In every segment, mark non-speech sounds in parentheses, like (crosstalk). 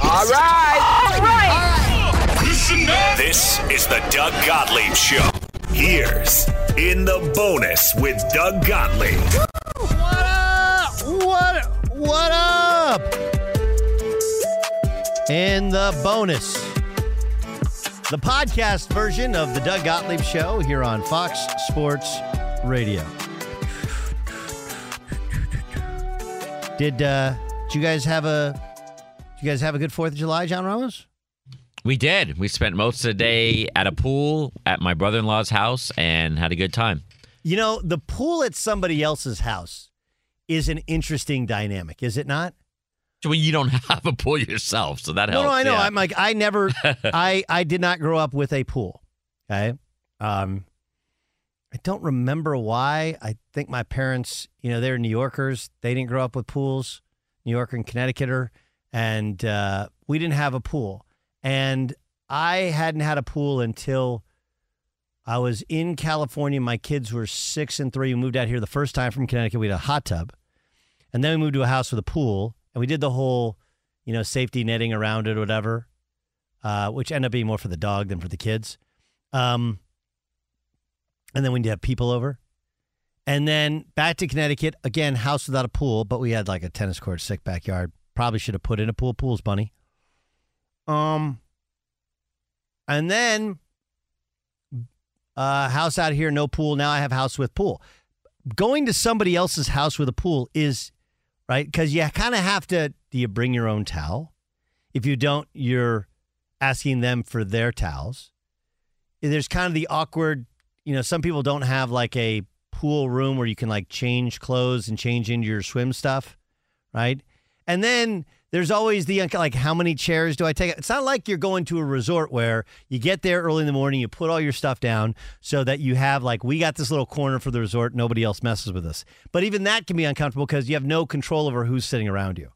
All right. All right. This is the Doug Gottlieb Show. Here's In the Bonus with Doug Gottlieb. What up? What, what up? In the bonus, the podcast version of the Doug Gottlieb Show here on Fox Sports Radio. Did uh, did you guys have a did you guys have a good Fourth of July, John Ramos? We did. We spent most of the day at a pool at my brother in law's house and had a good time. You know, the pool at somebody else's house is an interesting dynamic, is it not? Well, you don't have a pool yourself, so that helps. No, no, I know. yeah. I'm like, I never, (laughs) I, I did not grow up with a pool. Okay, um, I don't remember why. I think my parents, you know, they're New Yorkers. They didn't grow up with pools. New York and Connecticut, are, and uh, we didn't have a pool. And I hadn't had a pool until I was in California. My kids were six and three. We moved out here the first time from Connecticut. We had a hot tub, and then we moved to a house with a pool, and we did the whole, you know, safety netting around it or whatever, uh, which ended up being more for the dog than for the kids. Um, and then we did have people over, and then back to Connecticut again, house without a pool, but we had like a tennis court, sick backyard. Probably should have put in a pool. Pool's bunny. Um, and then uh, house out here, no pool. Now I have house with pool. Going to somebody else's house with a pool is right because you kind of have to. Do you bring your own towel? If you don't, you're asking them for their towels. There's kind of the awkward. You know, some people don't have like a pool room where you can like change clothes and change into your swim stuff, right? And then there's always the like, how many chairs do I take? It's not like you're going to a resort where you get there early in the morning, you put all your stuff down so that you have like, we got this little corner for the resort, nobody else messes with us. But even that can be uncomfortable because you have no control over who's sitting around you.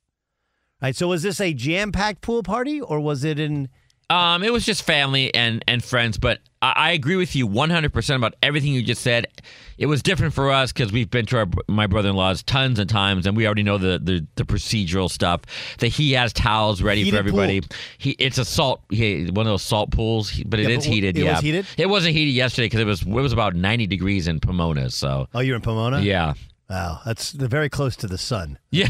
Right. So was this a jam packed pool party or was it an Um, it was just family and and friends, but I, I agree with you 100% about everything you just said. It was different for us because we've been to our, my brother-in-law's tons of times, and we already know the the, the procedural stuff. That he has towels ready Heated for everybody. pool. He it's a salt, he, one of those salt pools, but it Yeah, is but heated. it was yeah, heated? It wasn't heated yesterday because it was it was about 90 degrees in Pomona. So Oh, you're in Pomona? yeah, Wow, that's they're very close to the sun. yeah.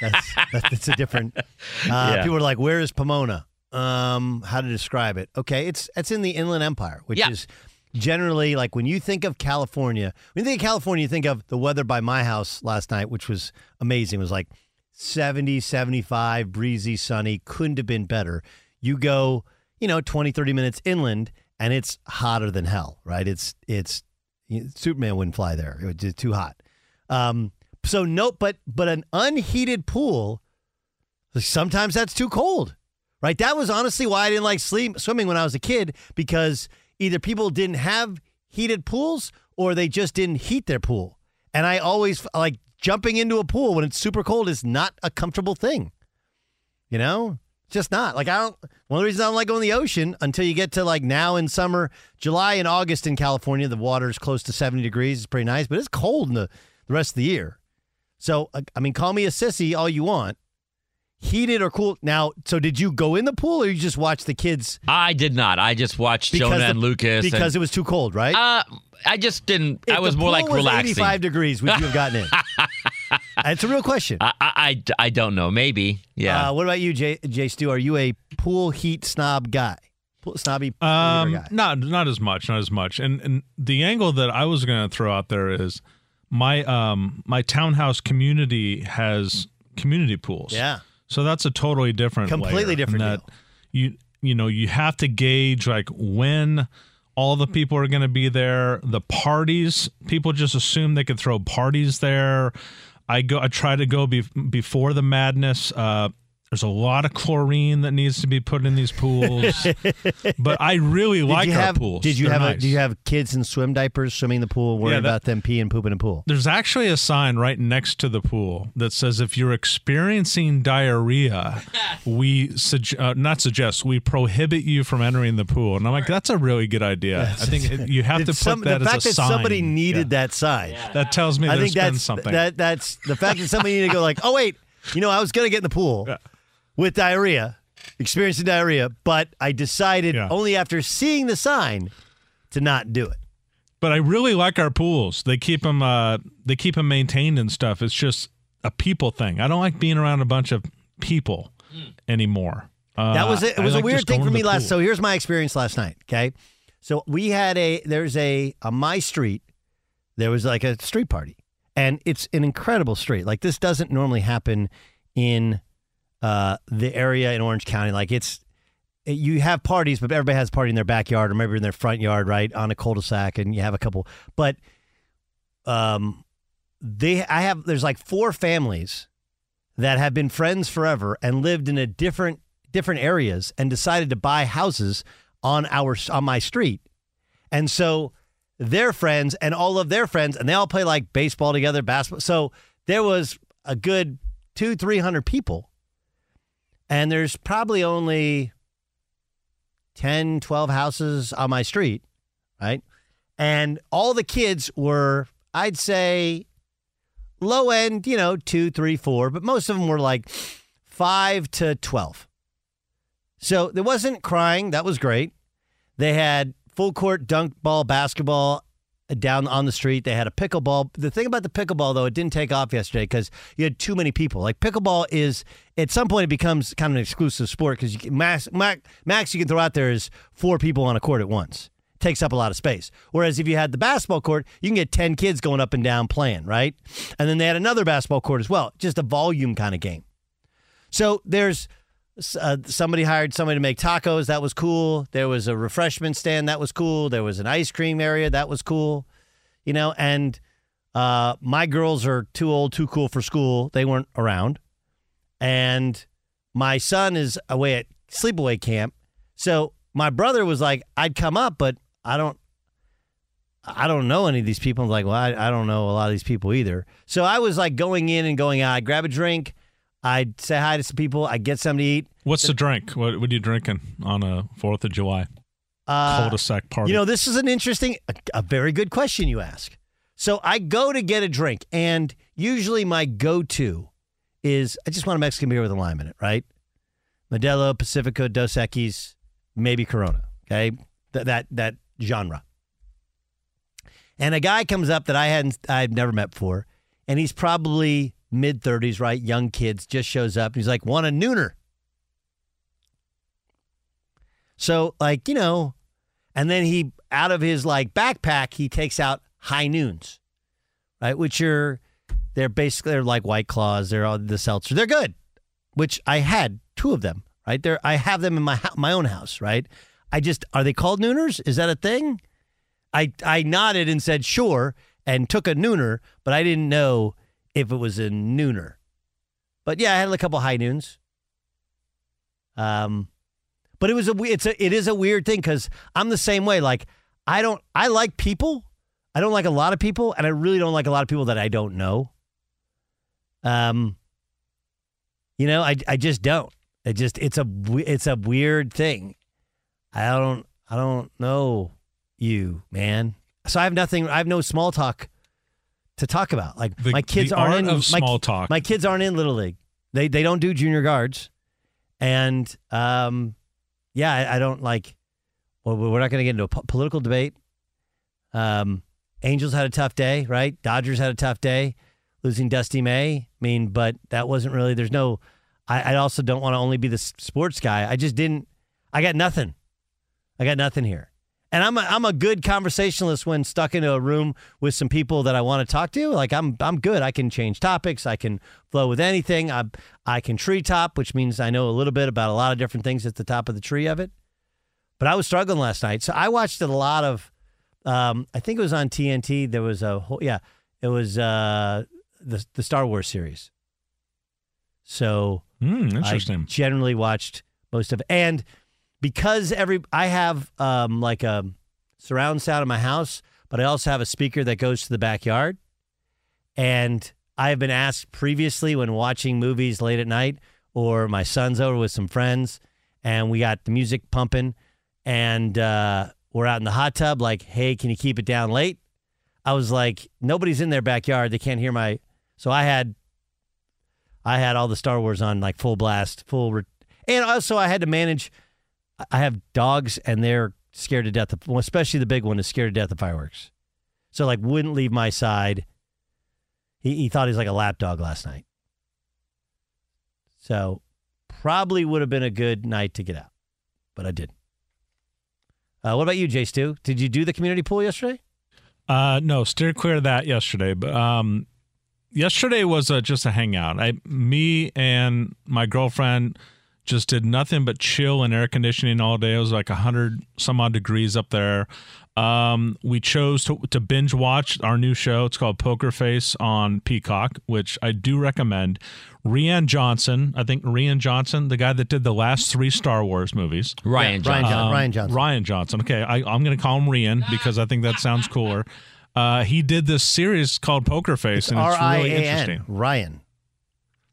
That's that's, that's a different. (laughs) Uh, Yeah. People are like, "Where is Pomona?" Um, how to describe it? Okay, it's it's in the Inland Empire, which Yeah. is generally like when you think of California. When you think of California, you think of the weather by my house last night, which was amazing. It was like 70, 75, breezy, sunny. Couldn't have been better. You go, you know, 20, 30 minutes inland, and it's hotter than hell. Right? It's it's Superman wouldn't fly there. It was too hot. Um, so nope, but but an unheated pool, sometimes that's too cold, right? That was honestly why I didn't like sleep swimming when I was a kid because either people didn't have heated pools or they just didn't heat their pool, and I always like jumping into a pool when it's super cold is not a comfortable thing. You know, just not like I don't. One of the reasons I don't like going to the ocean until you get to like now in summer, July and August in California, the water is close to seventy degrees. It's pretty nice, but it's cold in the the rest of the year. So uh, I mean, call me a sissy all you want. Heated or cool? Now, so did you go in the pool or you just watch the kids I did not. I just watched Jonah the- and Lucas. and- because it was too cold, right? Uh, I just didn't. If I was the more pool like was relaxing. Eighty-five degrees. Would you have gotten in? (laughs) it's a real question. I, I, I, I don't know. Maybe. Yeah. Uh, what about you, Jay, Jay Stu? Are you a pool heat snob guy? Pool, snobby pool Um, guy? not not as much, not as much. And and the angle that I was going to throw out there is my um my townhouse community has community pools. Yeah. So that's a totally different, Completely different That deal. you you know you have to gauge like when all the people are going to be there. The parties, people just assume they could throw parties there. I go. I try to go be, before the madness. Uh, there's a lot of chlorine that needs to be put in these pools, (laughs) but I really Did like you our have, pools. Did you They're have a, nice. Did you have kids in swim diapers swimming in the pool, worrying Yeah, that- about them peeing, pooping in the pool? There's actually a sign right next to the pool that says if you're experiencing diarrhea, (laughs) we sug- uh, not suggest we prohibit you from entering the pool. And I'm like, that's a really good idea. I think it, (laughs) you have Did to put some- that the fact that sign. somebody needed Yeah. that sign. That tells me I there's think been that's something. that that's the fact that somebody needed to go like, oh wait, you know, I was gonna get in the pool with diarrhea, experiencing diarrhea, but I decided Yeah. only after seeing the sign to not do it. but I really like our pools. They keep them uh, they keep them maintained and stuff. It's just a people thing. I don't like being around a bunch of people anymore. Uh, That was it. It I was a like weird thing for me last. pool. So here's my experience last night. Okay, so we had a there's a on my street there was like a street party, and it's an incredible street. Like this doesn't normally happen in uh, the area in Orange County. Like it's you have parties, but everybody has a party in their backyard or maybe in their front yard, right on a cul-de-sac, and you have a couple. But um, they I have there's like four families that have been friends forever and lived in a different different areas and decided to buy houses on our on my street. And so their friends and all of their friends and they all play like baseball together, basketball. So there was a good 2 300 people. And there's probably only 10 12 houses on my street, right? And all the kids were I'd say low end, you know, two, three, four, but most of them were like five to 12. So there wasn't crying. That was great. They had full court dunk ball basketball down on the street. They had a pickleball. The thing about the pickleball, though, it didn't take off yesterday because you had too many people. Like pickleball is, at some point, it becomes kind of an exclusive sport because max, max, max you can throw out there is four people on a court at once. It Takes up a lot of space. Whereas if you had the basketball court, you can get 10 kids going up and down playing, right? And then they had another basketball court as well. Just a volume kind of game. So there's uh, somebody hired somebody to make tacos. That was cool. There was a refreshment stand. That was cool. There was an ice cream area. That was cool. You know, and uh, my girls are too old, too cool for school. They weren't around. And my son is away at sleepaway camp. So my brother was like, I'd come up, but I don't. I don't know any of these people. I'm like, well, I, I don't know a lot of these people either. So I was like going in and going out. I grab a drink. I'd say hi to some people. I get something to eat. What's the drink? What, what are you drinking on a Fourth of July Uh, cul-de-sac party? You know, this is an interesting, a, a very good question you ask. So I go to get a drink, and usually my go-to is I just want a Mexican beer with a lime in it, right? Modelo, Pacifico, Dos Equis, maybe Corona. Okay, Th- that that genre. And a guy comes up that I hadn't, I've never met before, and he's probably mid thirties, right? Young kids, just shows up. He's like, "Want a nooner?" So, like, you know, and then he, out of his like backpack, he takes out high noons, right? Which are, they're basically, they're like white claws. They're all the seltzer. They're good, which I had two of them, right? There, I have them in my, my own house, right? I just, are they called nooners? Is that a thing? I, I nodded and said, sure, and took a nooner, but I didn't know if it was a nooner. But yeah, I had a couple high noons. Um, but it was a it's a it is a weird thing because I'm the same way. Like I don't I like people. I don't like a lot of people, and I really don't like a lot of people that I don't know. Um, you know, I I just don't. It just it's a it's a weird thing. I don't I don't know you, man. So I have nothing. I have no small talk to talk about. Like The- my kids aren't in of my, small talk. My kids aren't in little league. They they don't do junior guards, and um, yeah, I, I don't like. Well, we're not going to get into a po- political debate. Um, Angels had a tough day, right? Dodgers had a tough day, losing Dusty May. I mean, but that wasn't really. There's no. I, I also don't want to only be the sports guy. I just didn't. I got nothing. I got nothing here. And I'm a, I'm a good conversationalist when stuck into a room with some people that I want to talk to. Like I'm I'm good. I can change topics. I can flow with anything. I I can tree top, which means I know a little bit about a lot of different things at the top of the tree of it. But I was struggling last night, so I watched a lot of. Um, I think it was on TNT. There was a whole yeah. It was uh, the the Star Wars series. So I interesting. generally watched most of. And because every I have um like a surround sound in my house, but I also have a speaker that goes to the backyard. And I have been asked previously when watching movies late at night or my son's over with some friends and we got the music pumping and uh, we're out in the hot tub like, "Hey, can you keep it down late?" I was like, "Nobody's in their backyard. They can't hear my." So I had I had all the Star Wars on like full blast, full, re- and also I had to manage. I have dogs, and they're scared to death. Of, well, especially the big one is scared to death of fireworks. So like, wouldn't leave my side. He he thought he was like a lap dog last night. So probably would have been a good night to get out, but I didn't. Uh, what about you, Jay Stu? Did you do the community pool yesterday? Uh, no, steer clear of that yesterday. But um, yesterday was uh, just a hangout. I, me and my girlfriend just did nothing but chill and air conditioning all day. It was like hundred some odd degrees up there. Um, we chose to, to binge watch our new show. It's called Poker Face on Peacock, which I do recommend. Rian Johnson, I think Rian Johnson, the guy that did the last three Star Wars movies. Ryan Ryan, Johnson. Um, Ryan Johnson. Ryan Johnson. Okay, I, I'm going to call him Rian because I think that sounds cooler. Uh, he did this series called Poker Face, and it's I really interesting. N. Ryan.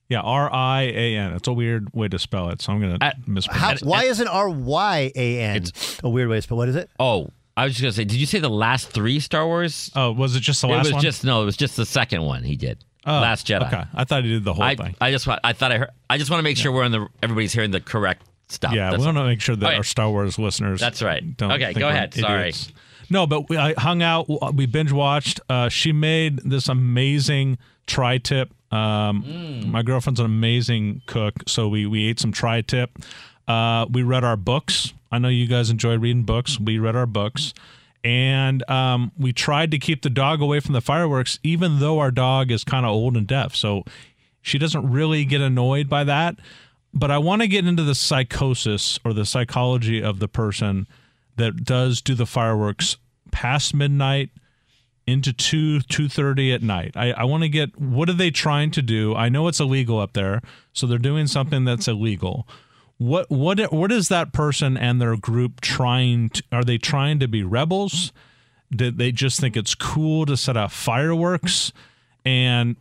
Yeah, R I A N. It's a weird way to spell it, so I'm going to Uh, mispronounce. How, why isn't R Y A N a weird way to spell? It? What is it? Oh, I was just gonna say, did you say the last three Star Wars? Oh, was it just the it last was one? just no, it was just the second one he did. Oh, Last Jedi. Okay, I thought he did the whole I, thing. I just want I thought I heard I just want to make sure we're in the everybody's hearing the correct stuff. Yeah, That's we want to make sure that Okay. our Star Wars listeners. That's right. Don't Okay, think go we're ahead. Sorry. idiots. No, but we, I hung out. We binge watched. Uh, she made this amazing tri-tip. Um, Mm. My girlfriend's an amazing cook, so we we ate some tri-tip. Uh, we read our books. I know you guys enjoy reading books. We read our books. And um, we tried to keep the dog away from the fireworks, even though our dog is kind of old and deaf. So she doesn't really get annoyed by that. But I want to get into the psychosis or the psychology of the person that does do the fireworks past midnight into 2 2.30 at night i, I want to get what are they trying to do i know it's illegal up there so they're doing something that's illegal what what what is that person and their group trying to are they trying to be rebels did they just think it's cool to set off fireworks and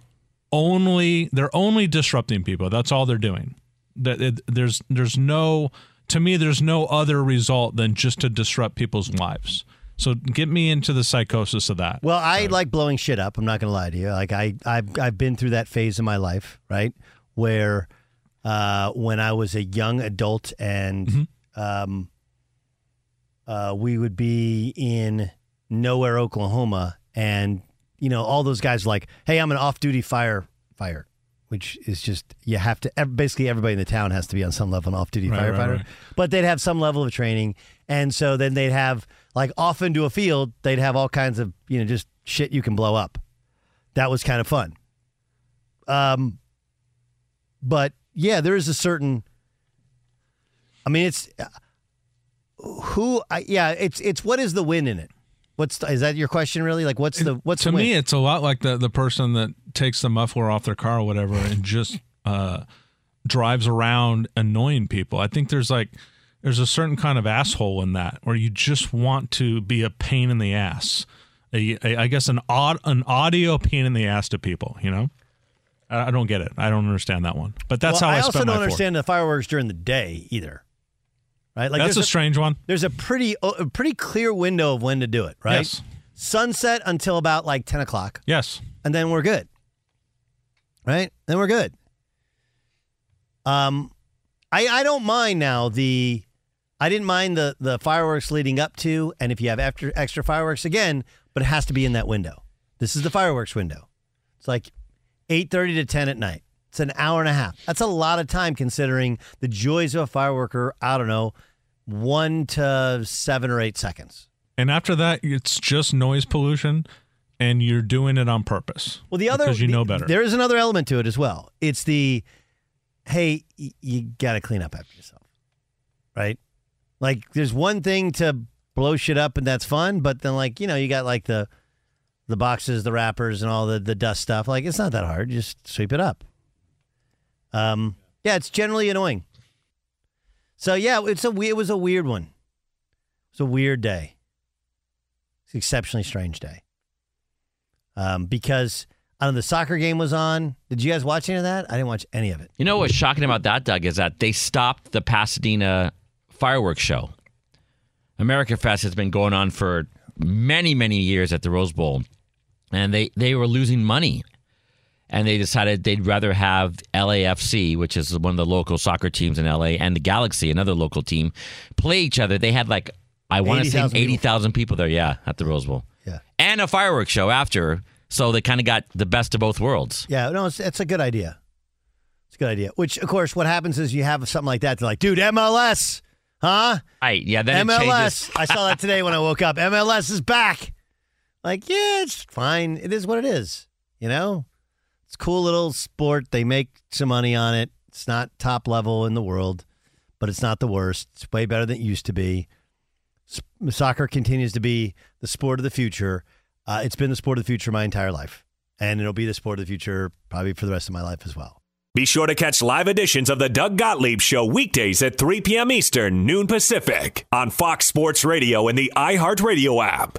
only they're only disrupting people. That's all they're doing. That there's there's no to me there's no other result than just to disrupt people's lives. So get me into the psychosis of that. Well, I like blowing shit up. I'm not going to lie to you. Like I, I've, I've been through that phase in my life, right? Where uh, when I was a young adult and Mm-hmm. um, uh, we would be in nowhere, Oklahoma, and you know all those guys were like, "Hey, I'm an off-duty fire fire," which is just you have to. Basically, everybody in the town has to be on some level an off-duty Right, right, firefighter, right. but they'd have some level of training, and so then they'd have like off into a field, they'd have all kinds of you know just shit you can blow up. That was kind of fun. Um, but yeah, there is a certain. I mean, it's who. I, yeah, it's it's what is the win in it? What's the, is that your question really? Like, what's the what's to the me, it's a lot like the the person that takes the muffler off their car or whatever and just uh, drives around annoying people. I think there's like there's a certain kind of asshole in that where you just want to be a pain in the ass. A, a, I guess an odd an audio pain in the ass to people. You know, I, I don't get it. I don't understand that one. But that's Well, how I, spell it. I also don't understand the fireworks during the day either. Right? Like That's a strange one. There's a pretty a pretty clear window of when to do it. Right? Yes. Sunset until about like ten o'clock. Yes. and then we're good. Right? Then we're good. Um I I don't mind now the I didn't mind the the fireworks leading up to and if you have after extra fireworks again, but it has to be in that window. This is the fireworks window. It's like 8:30 to 10 at night. It's an hour and a half. That's a lot of time considering the joys of a fireworker, I don't know, 1 to 7 or 8 seconds. And after that, it's just noise pollution, and you're doing it on purpose. Well, the other because you know better. There is another element to it as well. It's the hey, you got to clean up after yourself, right? Like, there's one thing to blow shit up and that's fun, but then like you know you got like the the boxes, the wrappers, and all the the dust stuff. Like it's not that hard. You just sweep it up. Um, yeah, it's generally annoying. So yeah, it's a it was a weird one. It's a weird day. It's an exceptionally strange day. Um, because I don't know, the soccer game was on. Did you guys watch any of that? I didn't watch any of it. You know what's shocking about that, Doug, is that they stopped the Pasadena fireworks show. America Fest has been going on for many, many years at the Rose Bowl, and they, they were losing money. And they decided they'd rather have LAFC, which is one of the local soccer teams in LA, and the Galaxy, another local team, play each other. They had like, I want to say 80,000 people. there, yeah, at the Rose Bowl. Yeah. And a fireworks show after. So they kind of got the best of both worlds. Yeah, no, it's, it's a good idea. It's a good idea. Which, of course, what happens is you have something like that. They're like, dude, MLS, huh? Right. Yeah. Then it MLS. (laughs) I saw that today when I woke up. MLS is back. Like, yeah, it's fine. It is what it is. You know, it's a cool little sport. They make some money on it. It's not top level in the world, but it's not the worst. It's way better than it used to be. Soccer continues to be the sport of the future. Uh, it's been the sport of the future my entire life, and it'll be the sport of the future probably for the rest of my life as well. Be sure to catch live editions of the Doug Gottlieb Show weekdays at 3 p.m. Eastern, noon Pacific, on Fox Sports Radio and the iHeartRadio app.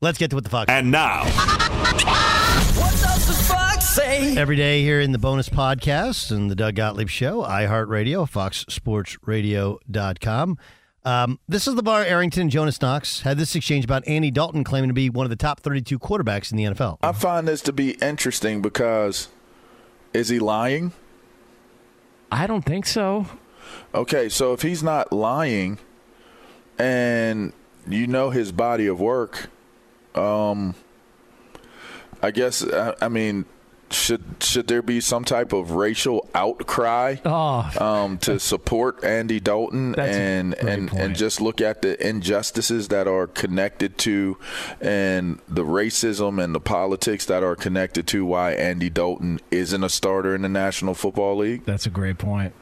Let's get to what the fuck. And now, What does the fuck say? Every day here in the bonus podcast and the Doug Gottlieb Show, iHeartRadio, FoxSportsRadio.com. Um, this is LaVar Arrington and Jonas Knox had this exchange about Andy Dalton claiming to be one of the top 32 quarterbacks in the NFL. I find this to be interesting because is he lying? I don't think so. Okay, so if he's not lying and you know his body of work, um, I guess I, I mean should should there be some type of racial outcry Oh. um, to (laughs) support Andy Dalton and and point. and just look at the injustices that are connected to and the racism and the politics that are connected to why Andy Dalton isn't a starter in the National Football League? That's a great point.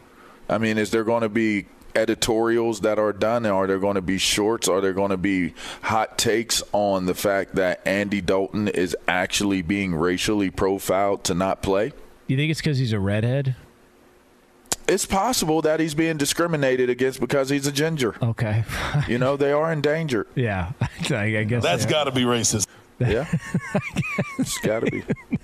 I mean, is there going to be editorials that are done? Are there going to be shorts? Are there going to be hot takes on the fact that Andy Dalton is actually being racially profiled to not play? You think it's because he's a redhead? It's possible that he's being discriminated against because he's a ginger. Okay. (laughs) You know, they are endangered. yeah, I, (laughs) I guess That's yeah. got to be racist. Yeah. it's got to be. (laughs)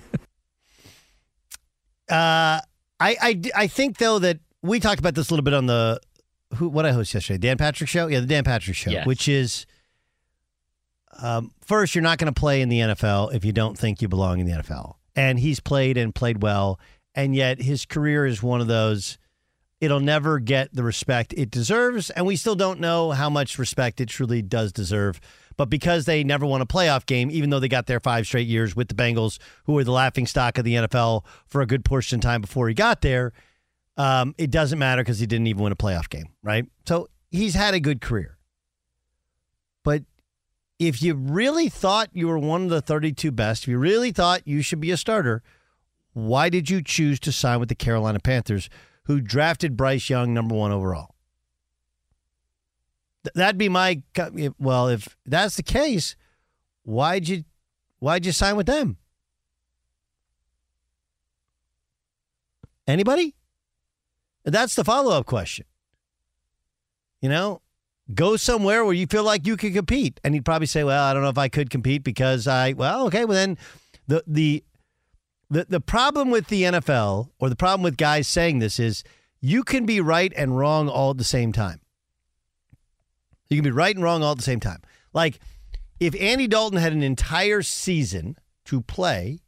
Uh, I, I, I think, though, that we talked about this a little bit on the, who what I host yesterday, Dan Patrick Show? Yeah, the Dan Patrick Show, Yes. which is, um, first, you're not going to play in the NFL if you don't think you belong in the NFL. And he's played and played well, and yet his career is one of those, it'll never get the respect it deserves, and we still don't know how much respect it truly does deserve. But because they never won a playoff game, even though they got there five straight years with the Bengals, who were the laughing stock of the NFL for a good portion of time before he got there, um, it doesn't matter because he didn't even win a playoff game, right? So he's had a good career. But if you really thought you were one of the 32 best, if you really thought you should be a starter, why did you choose to sign with the Carolina Panthers, who drafted Bryce Young number one overall? Th- That'd be my well. If that's the case, why'd you why'd you sign with them? Anybody? That's the follow up question. You know, go somewhere where you feel like you can compete, and he'd probably say, "Well, I don't know if I could compete because I." Well, okay, well then, the the the the problem with the NFL or the problem with guys saying this is you can be right and wrong all at the same time. You can be right and wrong all at the same time. Like if Andy Dalton had an entire season to play,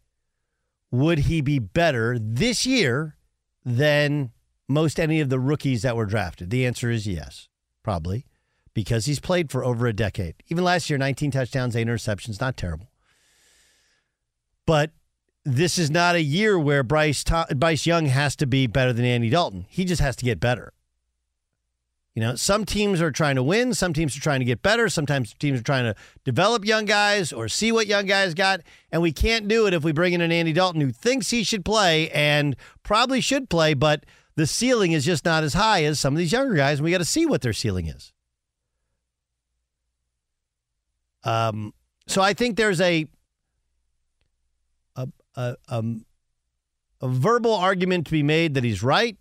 would he be better this year than most any of the rookies that were drafted? The answer is yes, probably, because he's played for over a decade. Even last year, 19 touchdowns, eight interceptions, not terrible. But this is not a year where Bryce Bryce Young has to be better than Andy Dalton. He just has to get better. You know, some teams are trying to win, some teams are trying to get better, sometimes teams are trying to develop young guys or see what young guys got, and we can't do it if we bring in an Andy Dalton who thinks he should play and probably should play, but the ceiling is just not as high as some of these younger guys, and we got to see what their ceiling is. Um, so I think there's a a, a, um, a verbal argument to be made that he's right,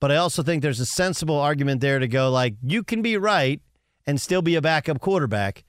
but I also think there's a sensible argument there to go like you can be right and still be a backup quarterback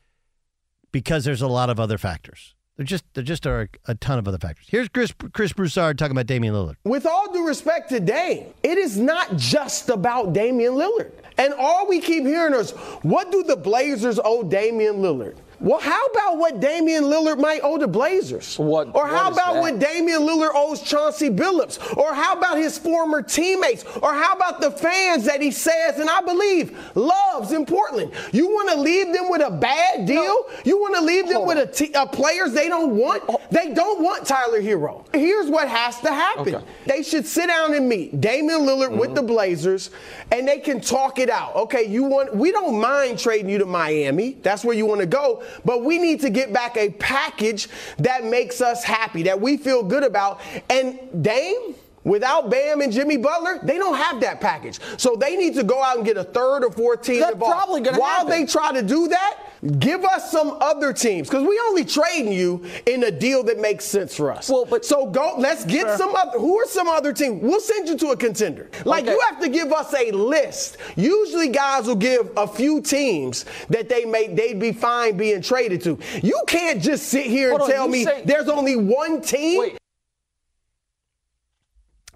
because there's a lot of other factors. There just there just are a ton of other factors. Here's Chris Chris Broussard talking about Damian Lillard. With all due respect to Dame, it is not just about Damian Lillard. And all we keep hearing is, what do the Blazers owe Damian Lillard? Well, how about what Damian Lillard might owe the Blazers? What? Or how what about that? what Damian Lillard owes Chauncey Billups? Or how about his former teammates? Or how about the fans that he says and I believe loves in Portland? You want to leave them with a bad deal? No. You want to leave them with a, t- a players they don't want? They don't want Tyler Herro. Here's what has to happen. Okay. They should sit down and meet Damian Lillard mm-hmm. with the Blazers, and they can talk it out. Okay, you want? We don't mind trading you to Miami. That's where you want to go but we need to get back a package that makes us happy, that we feel good about. And Dame, Without Bam and Jimmy Butler, they don't have that package. So they need to go out and get a third or fourth team That's involved. probably gonna While happen. they try to do that, give us some other teams because we only trading you in a deal that makes sense for us. Well, but so go. Let's get Sure. some other. Who are some other teams? We'll send you to a contender. Like Okay. you have to give us a list. Usually, guys will give a few teams that they may they'd be fine being traded to. You can't just sit here Hold and on, tell me say- there's only one team. Wait.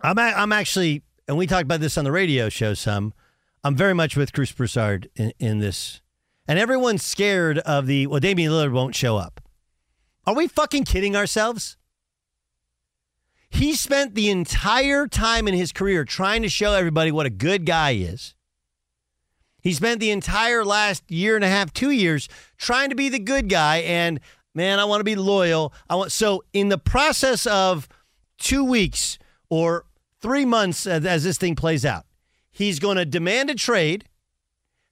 I'm a, I'm actually, and we talked about this on the radio show some. I'm very much with Chris Broussard in, in this, and everyone's scared of the well. Damian Lillard won't show up. Are we fucking kidding ourselves? He spent the entire time in his career trying to show everybody what a good guy is. He spent the entire last year and a half, two years, trying to be the good guy. And man, I want to be loyal. I want so in the process of two weeks or three months as, this thing plays out, he's going to demand a trade,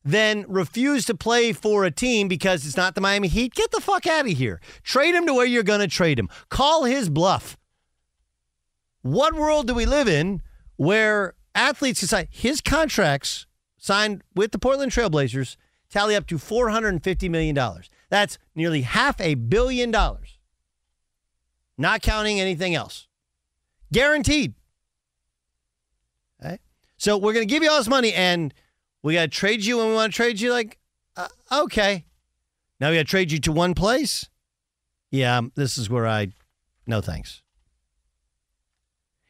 then refuse to play for a team because it's not the Miami Heat. Get the fuck out of here. Trade him to where you're going to trade him. Call his bluff. What world do we live in where athletes decide his contracts signed with the Portland Trailblazers tally up to $450 million? That's nearly half a billion dollars, not counting anything else. Guaranteed. So we're going to give you all this money and we got to trade you when we want to trade you. Like, uh, okay. Now we got to trade you to one place. Yeah, um, this is where I, no thanks.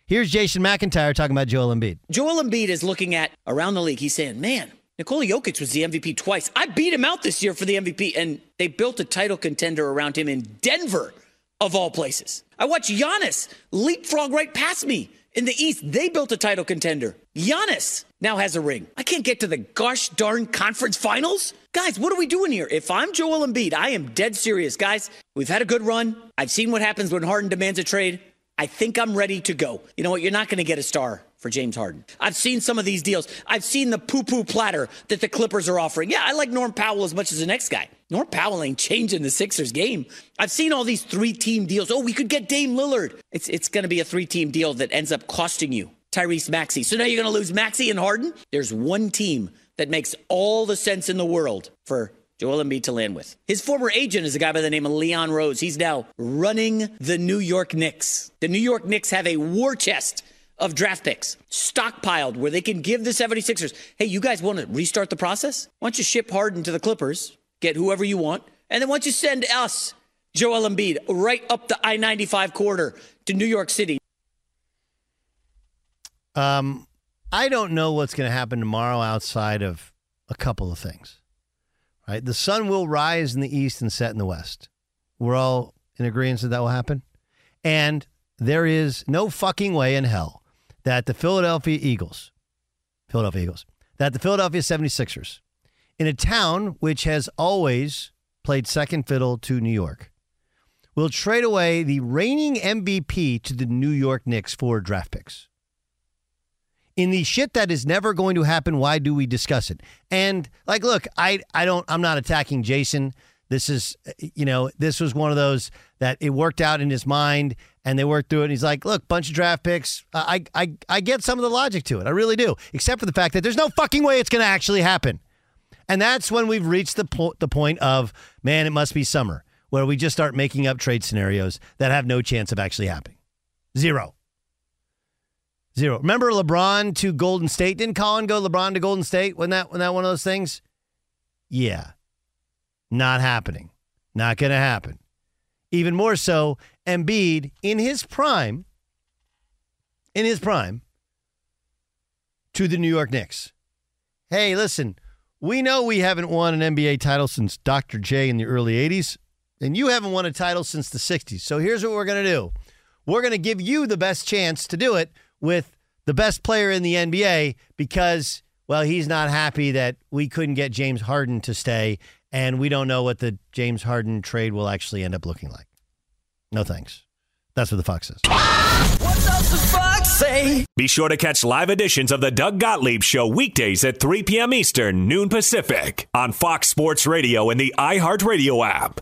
Here's Jason McIntyre talking about Joel Embiid. Joel Embiid is looking at around the league. He's saying, man, Nikola Jokic was the MVP twice. I beat him out this year for the MVP, and they built a title contender around him in Denver, of all places. I watched Giannis leapfrog right past me in the East. They built a title contender. Giannis now has a ring. I can't get to the gosh darn conference finals. Guys, what are we doing here? If I'm Joel Embiid, I am dead serious. Guys, we've had a good run. I've seen what happens when Harden demands a trade. I think I'm ready to go. You know what? You're not going to get a star for James Harden. I've seen some of these deals. I've seen the poo poo platter that the Clippers are offering. Yeah, I like Norm Powell as much as the next guy. Norm Powell ain't changing the Sixers game. I've seen all these three team deals. Oh, we could get Dame Lillard. It's, it's going to be a three team deal that ends up costing you Tyrese Maxey. So now you're going to lose Maxey and Harden? There's one team that makes all the sense in the world for Joel Embiid to land with. His former agent is a guy by the name of Leon Rose. He's now running the New York Knicks. The New York Knicks have a war chest of draft picks stockpiled where they can give the 76ers, hey, you guys want to restart the process? Why don't you ship Harden to the Clippers, get whoever you want, and then why don't you send us, Joel Embiid, right up the I 95 corridor to New York City? Um, I don't know what's going to happen tomorrow outside of a couple of things. Right, the sun will rise in the east and set in the west. We're all in agreement that that will happen, and there is no fucking way in hell that the Philadelphia Eagles, Philadelphia Eagles, that the Philadelphia 76ers, in a town which has always played second fiddle to New York, will trade away the reigning MVP to the New York Knicks for draft picks. In the shit that is never going to happen, why do we discuss it? And like, look, I I don't I'm not attacking Jason. This is you know, this was one of those that it worked out in his mind and they worked through it and he's like, look, bunch of draft picks. I I I get some of the logic to it. I really do. Except for the fact that there's no fucking way it's going to actually happen. And that's when we've reached the po- the point of, man, it must be summer, where we just start making up trade scenarios that have no chance of actually happening. Zero. Zero. Remember LeBron to Golden State? Didn't Colin go LeBron to Golden State? Wasn't that, wasn't that one of those things? Yeah. Not happening. Not going to happen. Even more so, Embiid in his prime, in his prime, to the New York Knicks. Hey, listen, we know we haven't won an NBA title since Dr. J in the early 80s, and you haven't won a title since the 60s. So here's what we're going to do we're going to give you the best chance to do it with the best player in the NBA because, well, he's not happy that we couldn't get James Harden to stay, and we don't know what the James Harden trade will actually end up looking like. No thanks. That's what the Fox says. What does the fox say? Be sure to catch live editions of the Doug Gottlieb Show weekdays at 3 p.m. Eastern, noon Pacific, on Fox Sports Radio and the iHeartRadio app.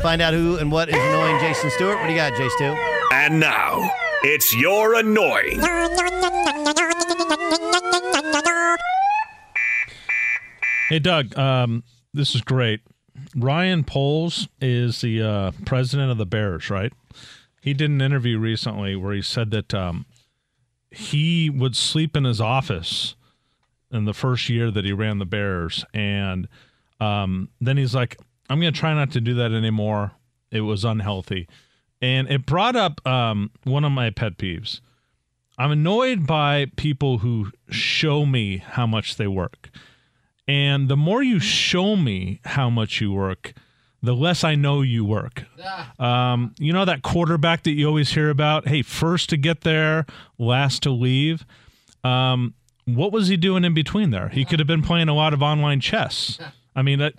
Find out who and what is annoying Jason Stewart. What do you got, Jay Stu? And now, it's your annoying. Hey, Doug, um, this is great. Ryan Poles is the uh, president of the Bears, right? He did an interview recently where he said that um, he would sleep in his office in the first year that he ran the Bears. And um, then he's like, I'm going to try not to do that anymore. It was unhealthy. And it brought up um, one of my pet peeves. I'm annoyed by people who show me how much they work. And the more you show me how much you work, the less I know you work. Um, you know that quarterback that you always hear about? Hey, first to get there, last to leave. Um, what was he doing in between there? He could have been playing a lot of online chess. I mean, that,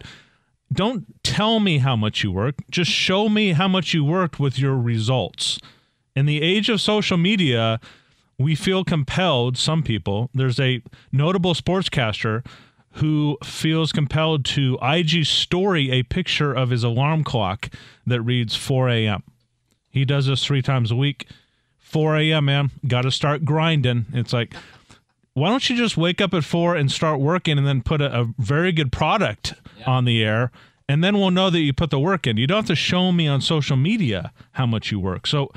don't tell me how much you work. Just show me how much you worked with your results. In the age of social media, we feel compelled, some people, there's a notable sportscaster who feels compelled to IG story a picture of his alarm clock that reads 4 a.m. He does this three times a week. 4 a.m., man. Got to start grinding. It's like, why don't you just wake up at 4 and start working and then put a, a very good product on the air? And then we'll know that you put the work in. You don't have to show me on social media how much you work. So,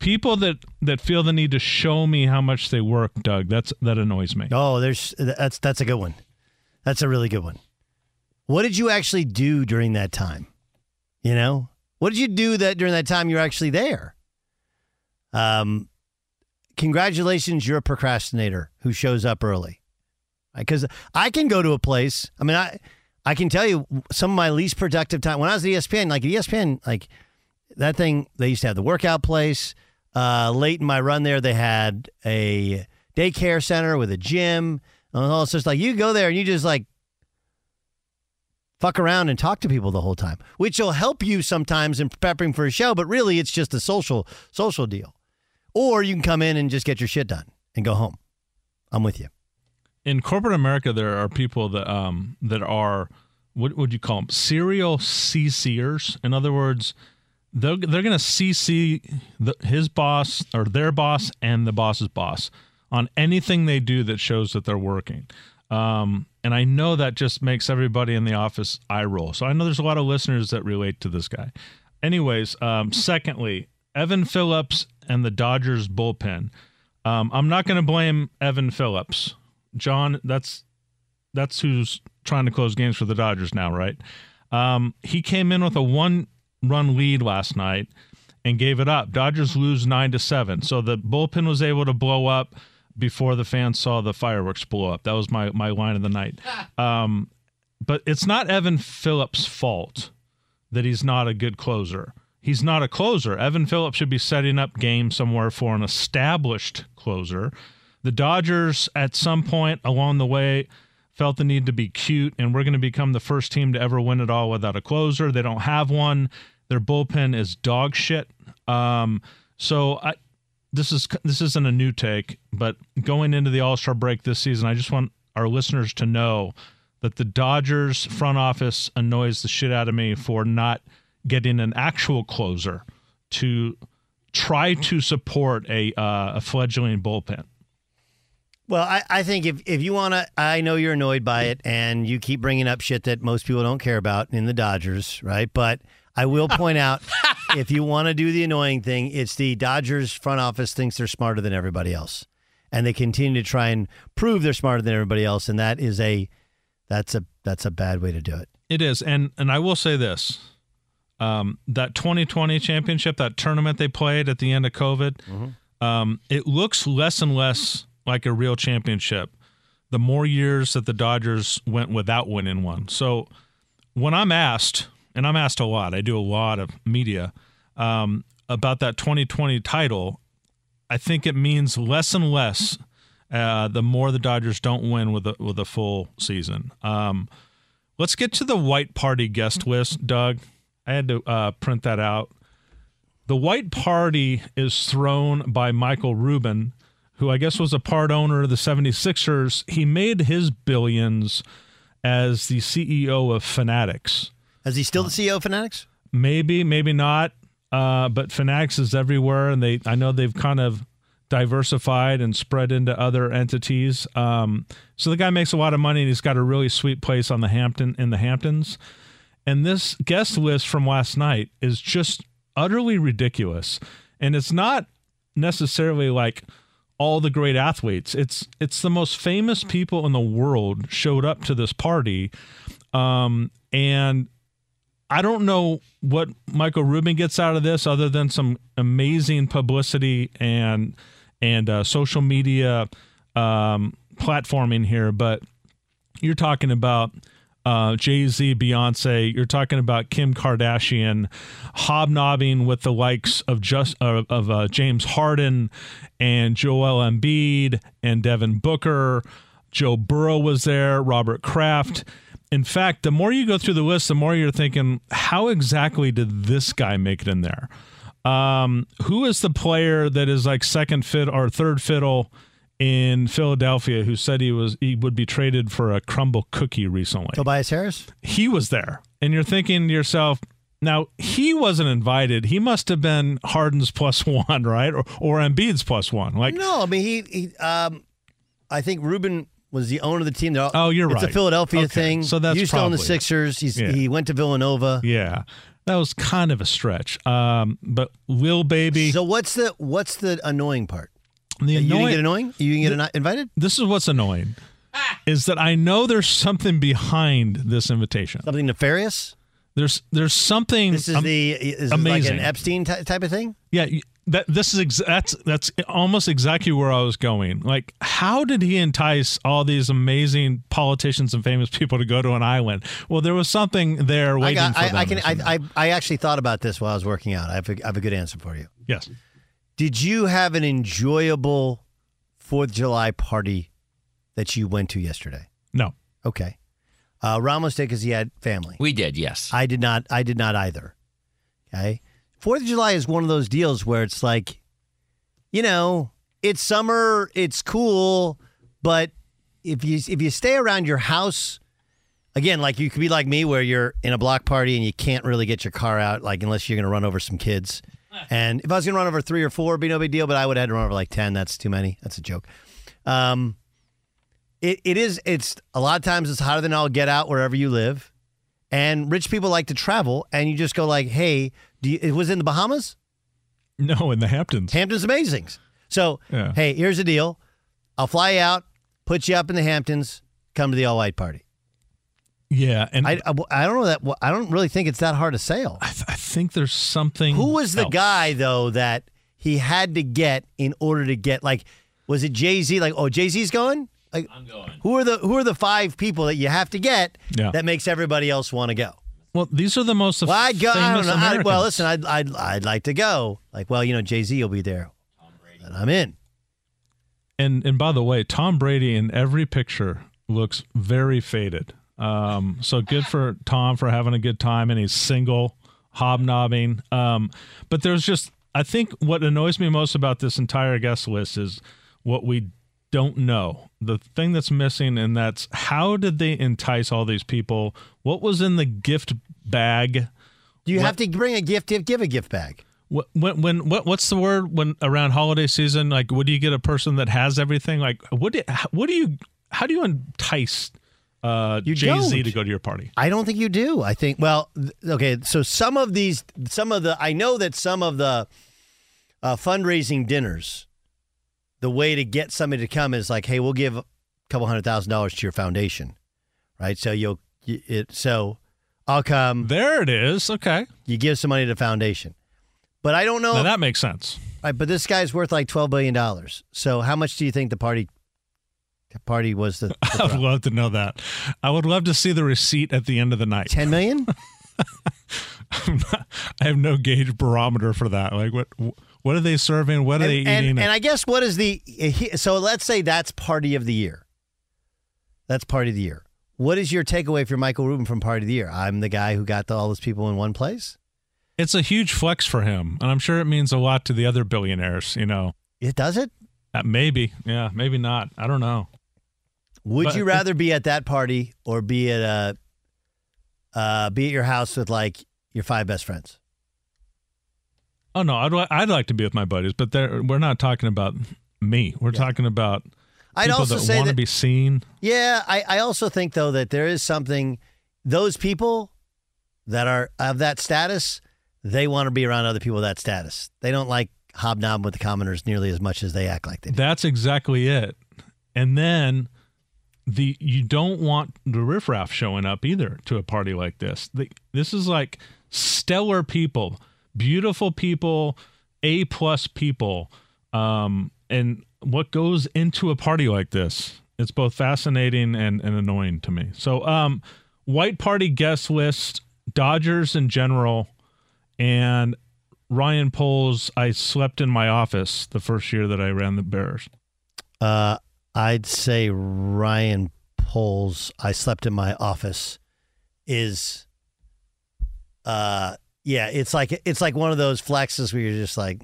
people that that feel the need to show me how much they work, Doug, that's that annoys me. Oh, there's that's that's a good one. That's a really good one. What did you actually do during that time? You know, what did you do that during that time you're actually there? Um, congratulations, you're a procrastinator who shows up early. Because I can go to a place. I mean, I I can tell you some of my least productive time when I was at ESPN. Like ESPN, like that thing, they used to have the workout place. Uh, late in my run there, they had a daycare center with a gym. And all it's just like you go there and you just like fuck around and talk to people the whole time, which will help you sometimes in prepping for a show. But really, it's just a social social deal. Or you can come in and just get your shit done and go home. I'm with you. In corporate America, there are people that um that are what would you call them serial CCers. In other words, they're they're going to CC the, his boss or their boss and the boss's boss on anything they do that shows that they're working. Um, and I know that just makes everybody in the office eye roll. So I know there's a lot of listeners that relate to this guy. Anyways, um, secondly, Evan Phillips and the Dodgers bullpen. Um, I'm not going to blame Evan Phillips. John, that's that's who's trying to close games for the Dodgers now, right? Um, he came in with a one run lead last night and gave it up. Dodgers lose nine to seven. So the bullpen was able to blow up before the fans saw the fireworks blow up. That was my my line of the night. (laughs) Um, but it's not Evan Phillips' fault that he's not a good closer. He's not a closer. Evan Phillips should be setting up games somewhere for an established closer. The Dodgers, at some point along the way, felt the need to be cute, and we're going to become the first team to ever win it all without a closer. They don't have one. Their bullpen is dog shit. Um, so I, this is this isn't a new take, but going into the All Star break this season, I just want our listeners to know that the Dodgers front office annoys the shit out of me for not getting an actual closer to try to support a uh, a fledgling bullpen. Well, I, I think if, if you want to, I know you're annoyed by it and you keep bringing up shit that most people don't care about in the Dodgers, right? But I will point (laughs) out if you want to do the annoying thing, it's the Dodgers front office thinks they're smarter than everybody else. And they continue to try and prove they're smarter than everybody else. And that is a, that's a, that's a bad way to do it. It is. And, and I will say this um, that 2020 championship, that tournament they played at the end of COVID, Mm-hmm. um, it looks less and less like a real championship the more years that the Dodgers went without winning one. So when I'm asked, and I'm asked a lot, I do a lot of media um, about that 2020 title, I think it means less and less uh, the more the Dodgers don't win with a, with a full season. Um, let's get to the white party guest list, Doug. I had to uh, print that out. The white party is thrown by Michael Rubin, who I guess was a part owner of the 76ers. He made his billions as the CEO of Fanatics. Is he still the CEO of Fanatics? Maybe, maybe not. Uh, but Fanatics is everywhere, and they I know they've kind of diversified and spread into other entities. Um, so the guy makes a lot of money, and he's got a really sweet place on the Hampton in the Hamptons. And this guest list from last night is just utterly ridiculous, and it's not necessarily like all the great athletes. It's it's the most famous people in the world showed up to this party, um, and I don't know what Michael Rubin gets out of this other than some amazing publicity and and uh, social media um, platforming here, but you're talking about uh, Jay Z, Beyonce. You're talking about Kim Kardashian hobnobbing with the likes of just uh, of uh, James Harden and Joel Embiid and Devin Booker. Joe Burrow was there. Robert Kraft. In fact, the more you go through the list, the more you're thinking, how exactly did this guy make it in there? Um, who is the player that is like second fiddle or third fiddle in Philadelphia who said he was he would be traded for a Crumbl cookie recently? Tobias Harris? He was there. And you're thinking to yourself, now he wasn't invited. He must have been Harden's plus (laughs) one, right? Or or Embiid's plus one. Like no, I mean he, he um, I think Rubin was the owner of the team. They're- Oh, you're it's right. a Philadelphia Okay, thing. so that's used to own the Sixers. He's, Yeah. He went to Villanova. Yeah. That was kind of a stretch. Um, but Lil Baby. So what's the what's the annoying part? The you didn't get annoying. You didn't get ano- invited. This is what's annoying. Ah. Is that I know there's something behind this invitation. Something nefarious. There's there's something. This is am- the is amazing. like an Epstein ty- type of thing. Yeah, that this is ex- that's that's almost exactly where I was going. Like, how did he entice all these amazing politicians and famous people to go to an island? Well, there was something there I waiting got. for them. I, I can. I, I I actually thought about this while I was working out. I have a, I have a good answer for you. yes. Did you have an enjoyable Fourth of July party that you went to yesterday? No. Okay. Uh, Ramos did because he had family. We did, yes. I did not. I did not either. Okay. Fourth of July is one of those deals where it's like, you know, it's summer, it's cool, but if you if you stay around your house, again, like you could be like me, where you're in a block party and you can't really get your car out, like unless you're going to run over some kids. And if I was going to run over three or four, it'd be no big deal. But I would have had to run over like ten. That's too many. That's a joke. Um, it, it is. It's a lot of times it's hotter than I'll get out wherever you live, and rich people like to travel. And you just go like, hey, do you, it was in the Bahamas. No, in the Hamptons. Hamptons amazing. So Yeah. hey, here's the deal. I'll fly you out, put you up in the Hamptons, come to the all white party. Yeah, and I, I, I don't know that I don't really think it's that hard to sail. I, th- I think there's something. Who was the else. guy though that he had to get in order to get like was it Jay Z? Like oh Jay Z's going. Like, I'm going. Who are the Who are the five people that you have to get Yeah. that makes everybody else want to go? Well, these are the most Well, I'd go. I don't famous know. I'd, Americans. well, listen, I'd, I'd I'd like to go. Like, well, you know, Jay Z will be there, and I'm in. And and by the way, Tom Brady in every picture looks very faded. Um, so good for Tom for having a good time, and he's single, hobnobbing. Um, but there's just, I think, what annoys me most about this entire guest list is what we don't know. The thing that's missing, and that's how did they entice all these people? What was in the gift bag? Do you What- have to bring a gift? Give, give a gift bag. What, when, when, what, what's the word when around holiday season? Like, what do you get a person that has everything? Like, what do, what do you, how do you entice uh, Jay Z to go to your party? I don't think you do. I think well, th- okay. So some of these, some of the, I know that some of the uh, fundraising dinners, the way to get somebody to come is like, hey, we'll give a couple hundred thousand dollars to your foundation, right? So you'll it. So I'll come. There it is. Okay, you give some money to the foundation, but I don't know. now that makes sense. Right, but this guy's worth like twelve billion dollars. So how much do you think the party? The party was the, the (laughs) I would love to know that. I would love to see the receipt at the end of the night. ten million. (laughs) Not- I have no gauge barometer for that. Like, what, what are they serving? What are they and, and, eating? and I guess what is the so let's say that's party of the year. That's party of the year. What is your takeaway for Michael Rubin from party of the year? I'm the guy who got the, all those people in one place. it's a huge flex for him, and I'm sure it means a lot to the other billionaires. You know, it does it. Uh, maybe, yeah, maybe not. I don't know. Would But- you rather be at that party or be at a uh, be at your house with like your five best friends? Oh no, I'd I'd like to be with my buddies, but they're- we're not talking about me. We're talking about I'd people also that say want to be seen. Yeah, I, I also think though that there is something those people that are of that status, they want to be around other people of that status. They don't like hobnobbing with the commoners nearly as much as they act like they do. That's exactly it. And then the you don't want the riffraff showing up either to a party like this. The, this is like stellar people, beautiful people, A plus people. Um, and what goes into a party like this. It's both fascinating and, and annoying to me. So, um, white party guest list, Dodgers in general, and Ryan Poles. I slept in my office the first year that I ran the Bears. Uh, I'd say Ryan Poles. I slept in my office. Is uh yeah, it's like it's like one of those flexes where you're just like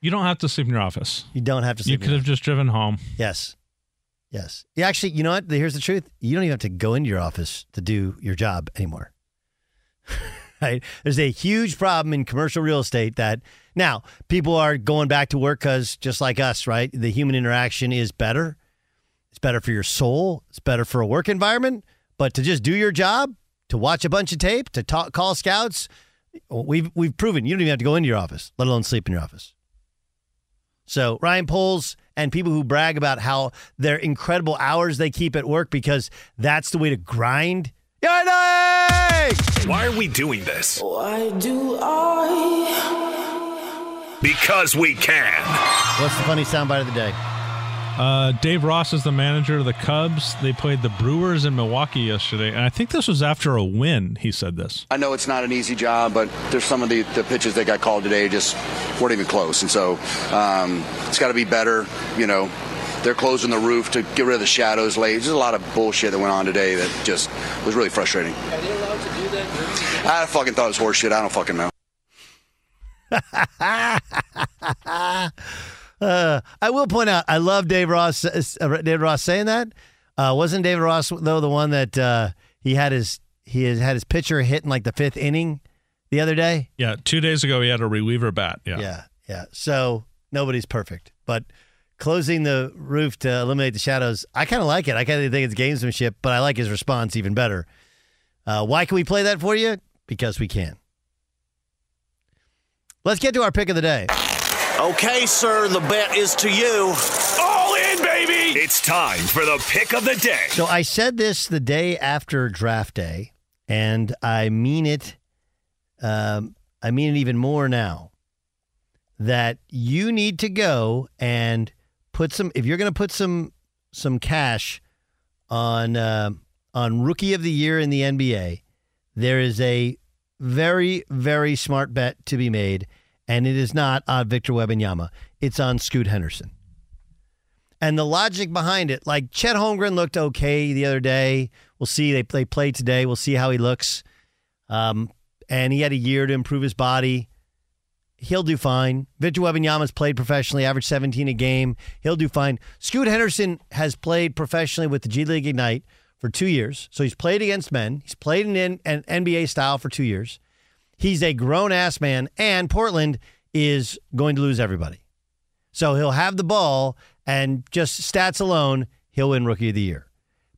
You don't have to sleep in your office. you don't have to. You Sleep in could have just driven home. Yes. Yes. Yeah, actually, you know what? Here's the truth. You don't even have to go into your office to do your job anymore. (laughs) right? There's a huge problem in commercial real estate that now people are going back to work because just like us, right? The human interaction is better. It's better for your soul. It's better for a work environment. But to just do your job, to watch a bunch of tape, to talk, call scouts, we've we've proven you don't even have to go into your office, let alone sleep in your office. So Ryan Poles and people who brag about how their incredible hours they keep at work because that's the way to grind. Why are we doing this? Why do I? Because we can. What's the funny soundbite of the day? Uh, Dave Ross is the manager of the Cubs. They played the Brewers in Milwaukee yesterday, and I think this was after a win. He said this. I know it's not an easy job, but there's some of the, the pitches that got called today just weren't even close. And so um, it's got to be better. You know, they're closing the roof to get rid of the shadows late. There's a lot of bullshit that went on today that just was really frustrating. Are they allowed to do that? I fucking thought it was horseshit. I don't fucking know. (laughs) Uh, I will point out, I love Dave Ross. Uh, Dave Ross saying that. Uh, wasn't David Ross though the one that uh, he had his he has had his pitcher hit in like the fifth inning the other day? Yeah, two days ago he had a reliever bat. Yeah, Yeah, yeah. So nobody's perfect, but closing the roof to eliminate the shadows, I kind of like it. I kind of think it's gamesmanship, but I like his response even better. Uh, why can we play that for you? Because we can. Let's get to our pick of the day. Okay, sir, the bet is to you. All in, baby! It's time for the pick of the day. So I said this the day after draft day, and I mean it. Um, I mean it even more now. That you need to go and put some. If you're going to put some some cash on uh, on rookie of the year in the NBA, there is a very very smart bet to be made, and it is not on Victor Wembanyama. It's on Scoot Henderson. And the logic behind it, like Chet Holmgren looked okay the other day. We'll see. They they play today. We'll see how he looks. Um, and he had a year to improve his body. He'll do fine. Victor Wembanyama's played professionally, averaged 17 a game. He'll do fine. Scoot Henderson has played professionally with the G League Ignite for two years. So he's played against men. He's played in an NBA style for two years. He's a grown ass man, and Portland is going to lose everybody. So he'll have the ball, and just stats alone, he'll win Rookie of the Year.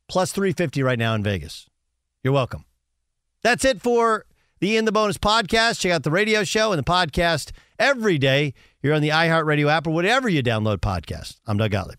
Plus 350 right now in Vegas. You're welcome. That's it for the In the Bonus podcast. Check out the radio show and the podcast every day. You're on the iHeartRadio app or whatever you download podcasts. I'm Doug Gottlieb.